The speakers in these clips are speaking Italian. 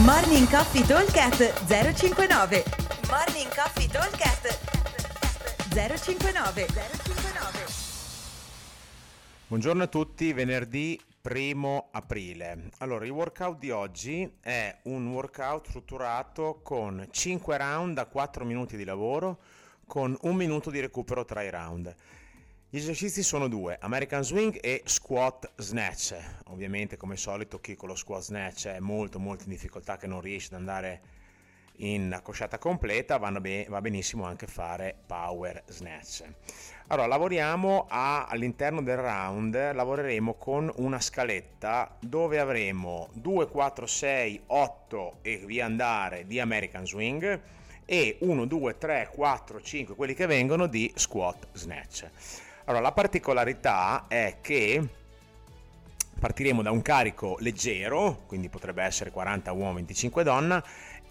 Morning Coffee Talkcast 059 Morning Coffee Talkcast 059 059 Buongiorno a tutti, venerdì 1 aprile. Allora, il workout di oggi è un workout strutturato con 5 round da 4 minuti di lavoro con un minuto di recupero tra i round. Gli esercizi sono due, American Swing e Squat Snatch. Ovviamente come solito chi con lo Squat Snatch è molto molto in difficoltà che non riesce ad andare in accosciata completa, be- va benissimo anche fare Power Snatch. Allora lavoriamo a, all'interno del round, lavoreremo con una scaletta dove avremo 2, 4, 6, 8 e via andare di American Swing e 1, 2, 3, 4, 5 quelli che vengono di Squat Snatch. Allora, la particolarità è che partiremo da un carico leggero, quindi potrebbe essere 40 uomo, 25 donna,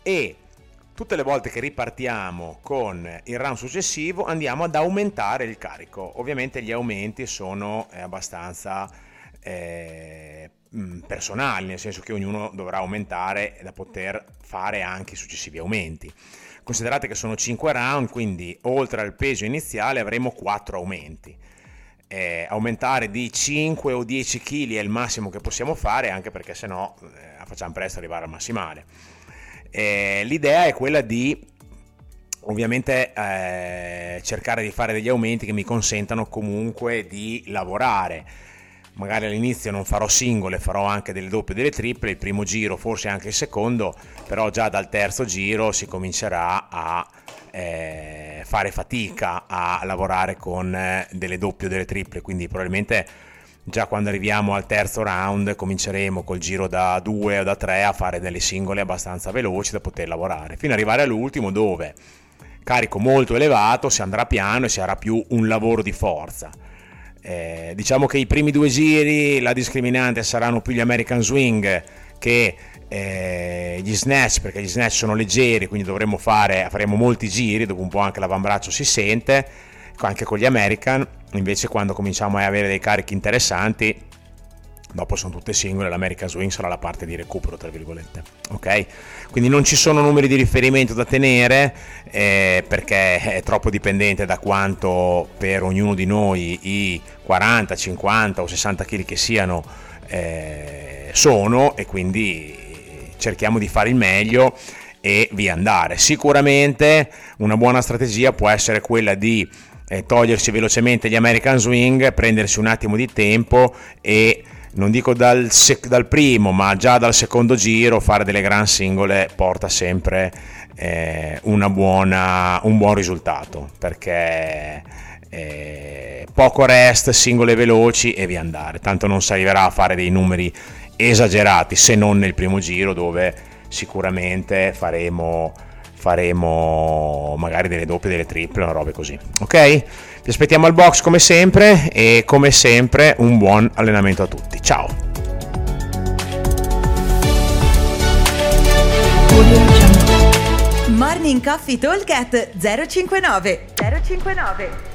e tutte le volte che ripartiamo con il round successivo andiamo ad aumentare il carico. Ovviamente gli aumenti sono eh, abbastanza eh, personali, nel senso che ognuno dovrà aumentare da poter fare anche i successivi aumenti. Considerate che sono 5 round, quindi oltre al peso iniziale avremo 4 aumenti. Eh, aumentare di 5 o 10 kg è il massimo che possiamo fare, anche perché se no eh, facciamo presto arrivare al massimale. Eh, l'idea è quella di ovviamente eh, cercare di fare degli aumenti che mi consentano comunque di lavorare magari all'inizio non farò singole, farò anche delle doppie delle triple, il primo giro, forse anche il secondo, però già dal terzo giro si comincerà a eh, fare fatica a lavorare con eh, delle doppie o delle triple, quindi probabilmente già quando arriviamo al terzo round cominceremo col giro da 2 o da 3 a fare delle singole abbastanza veloci da poter lavorare, fino ad arrivare all'ultimo dove carico molto elevato, si andrà piano e si sarà più un lavoro di forza eh, diciamo che i primi due giri la discriminante saranno più gli American Swing che eh, gli snatch perché gli snatch sono leggeri quindi dovremo fare faremo molti giri dopo un po' anche l'avambraccio si sente anche con gli American. Invece quando cominciamo a avere dei carichi interessanti dopo sono tutte singole, l'American Swing sarà la parte di recupero, tra virgolette. Ok? Quindi non ci sono numeri di riferimento da tenere eh, perché è troppo dipendente da quanto per ognuno di noi i 40, 50 o 60 kg che siano eh, sono e quindi cerchiamo di fare il meglio e via andare. Sicuramente una buona strategia può essere quella di eh, togliersi velocemente gli American Swing, prendersi un attimo di tempo e non dico dal, sec- dal, primo, ma già dal secondo giro fare delle gran singole porta sempre eh, buona, un buon risultato perché eh, poco rest, singole veloci e via andare. Tanto non si arriverà a fare dei numeri esagerati se non nel primo giro dove sicuramente faremo faremo magari delle doppie, delle triple, una roba così. Ok? Vi aspettiamo al box come sempre e come sempre un buon allenamento a tutti. Ciao! Morning Coffee Talk 059 059